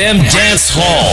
DFM Dance Hall.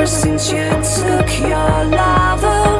Ever since you took your love away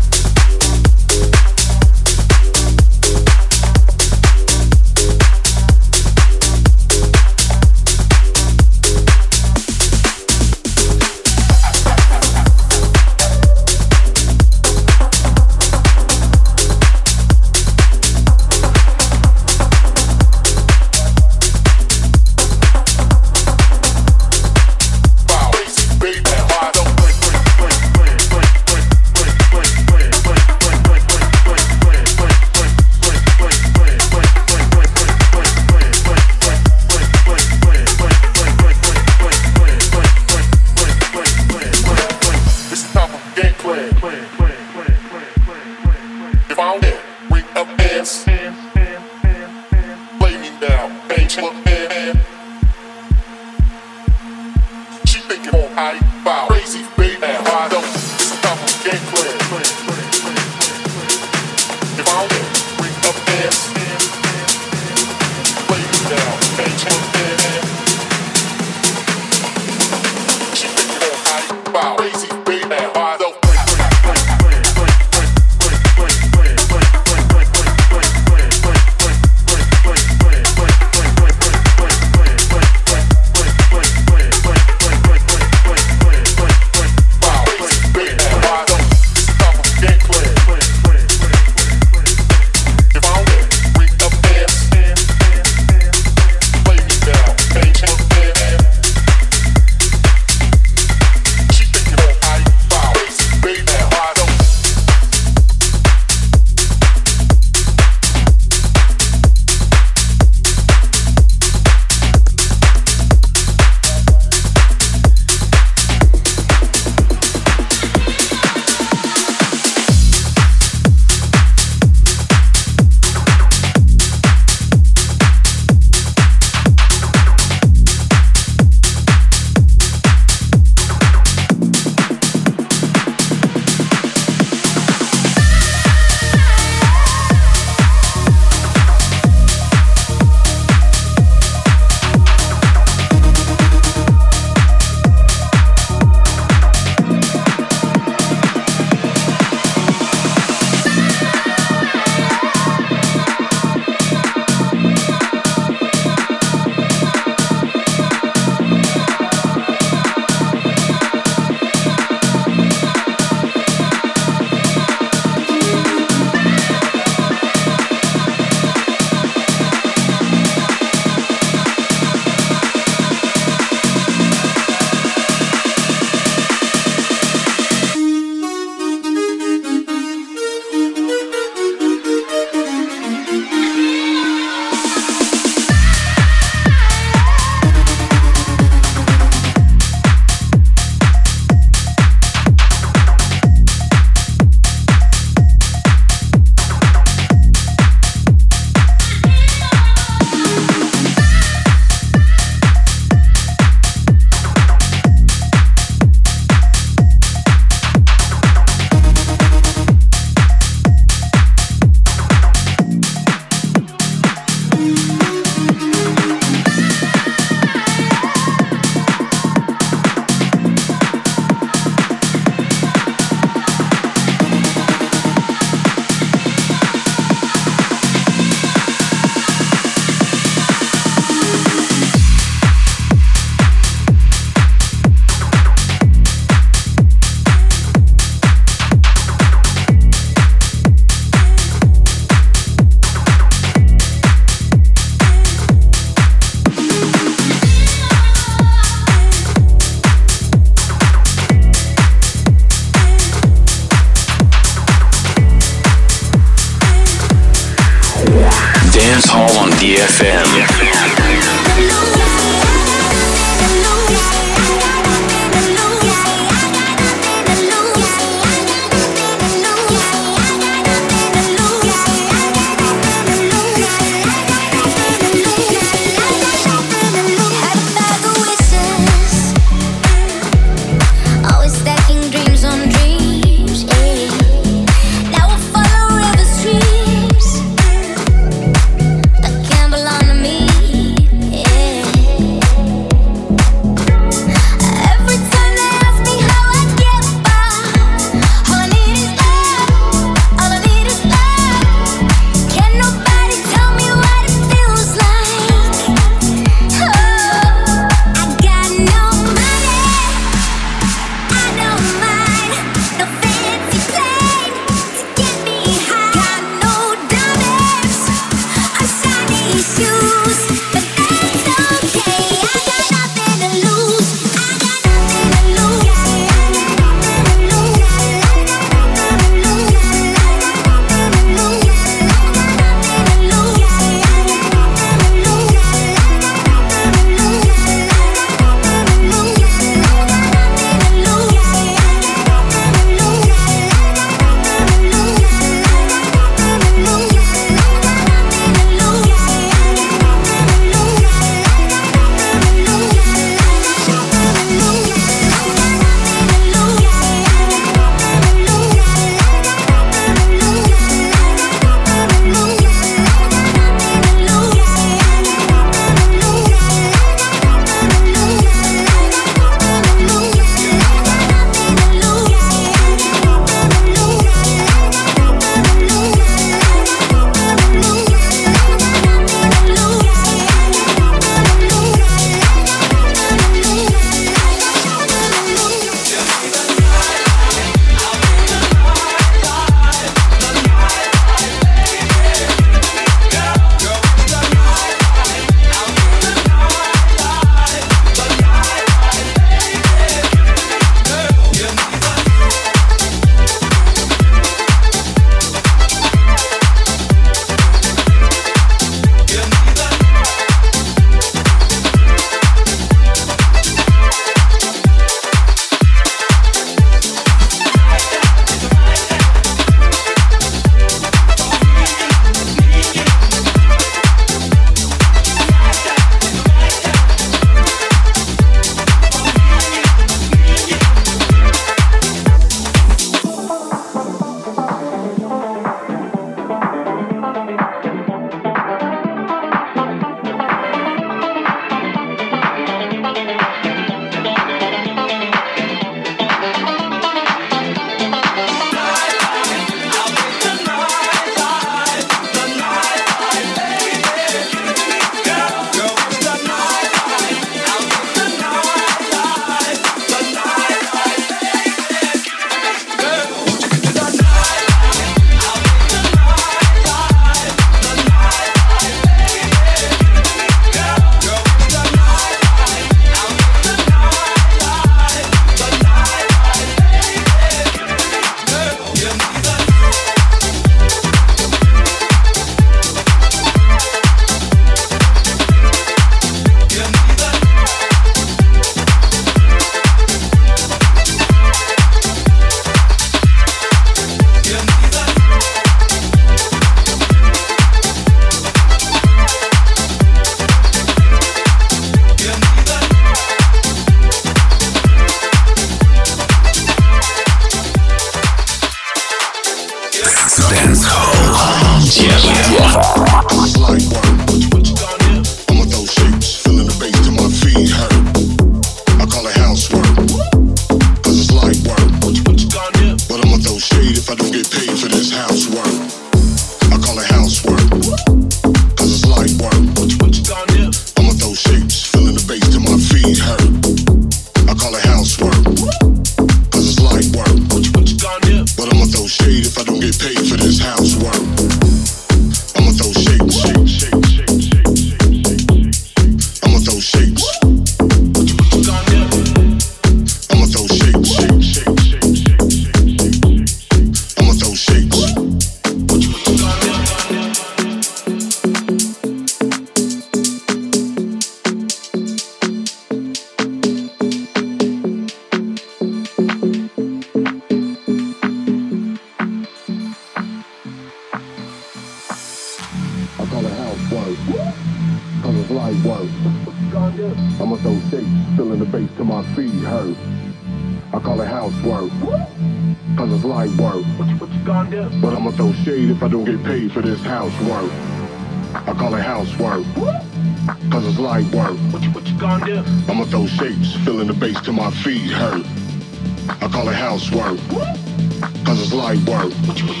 housework, cause it's light work.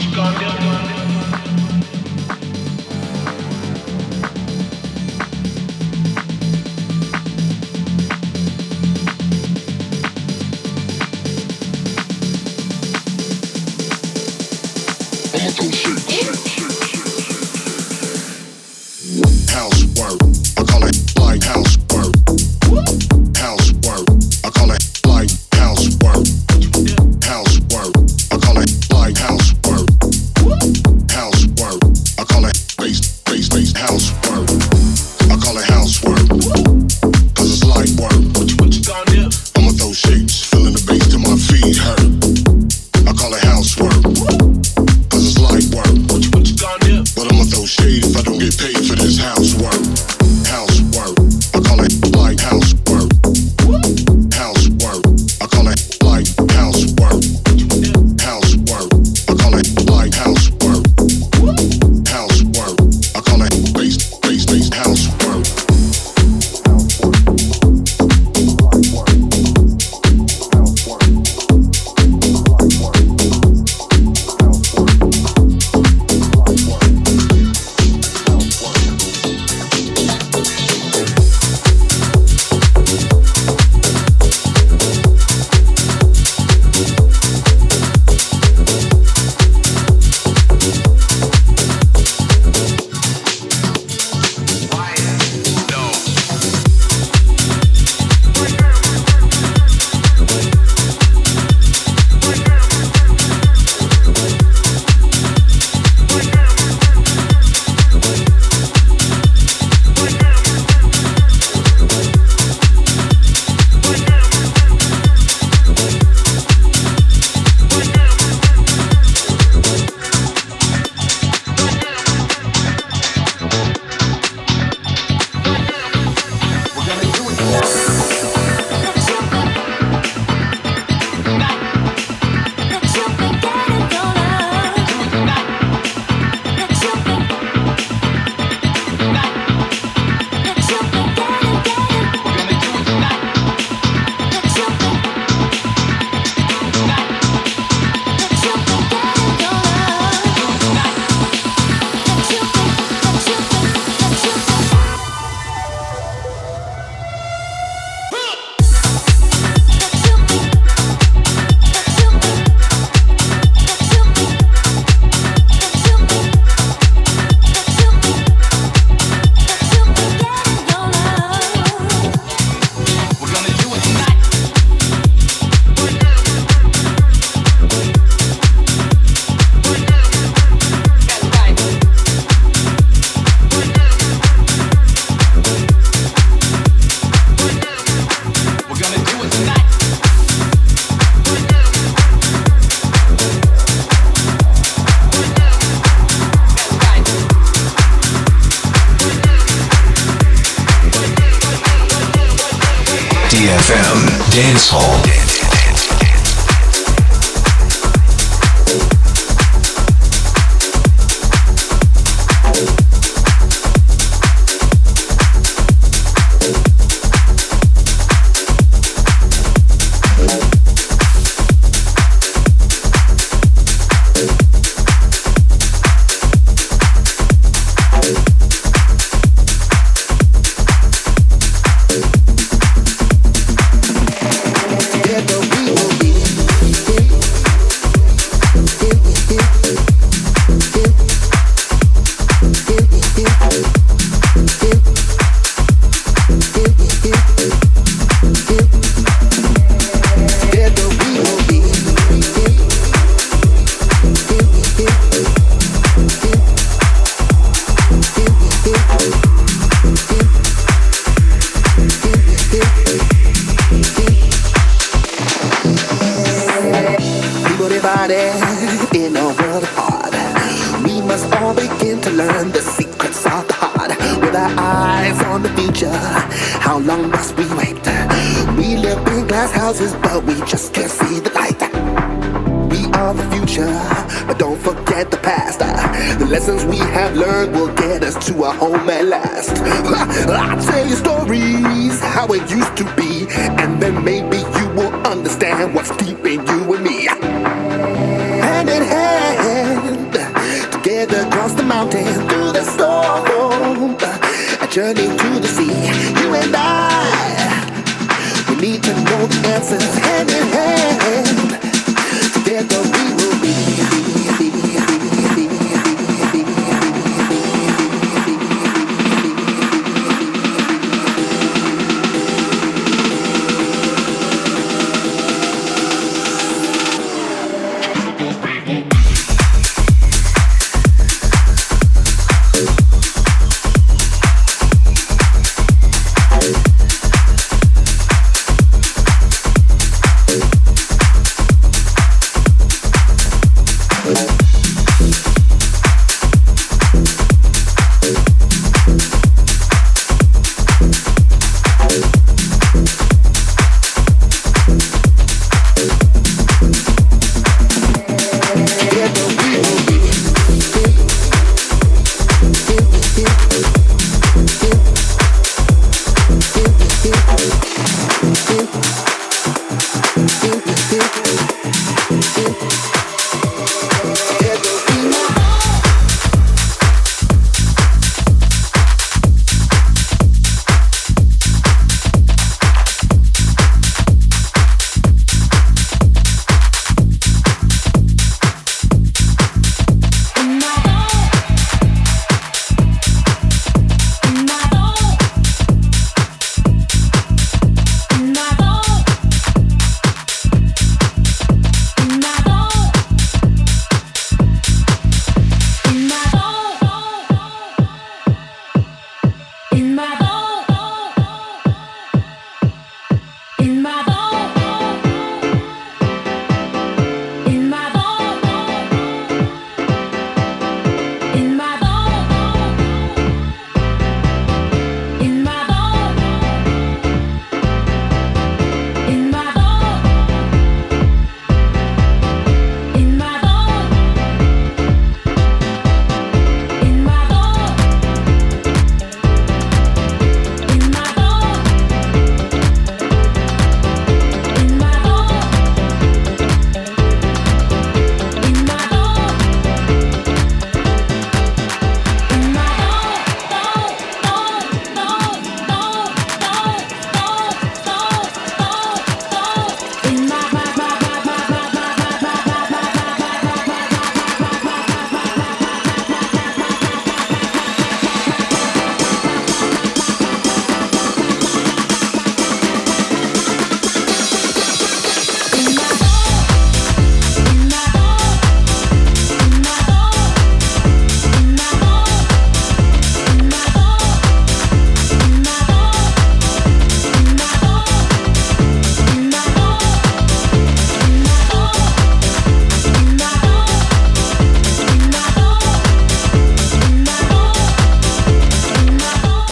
Long must we wait? We live in glass houses, but we just can't see the light. We are the future, but don't forget the past. The lessons we have learned will get us to our home at last. I'll tell you stories, how it used to be, and then maybe you will understand what's deep in you and me. Hand in hand, together across the mountain, through the storm, a journey to the sea. Answers. Hand in hand,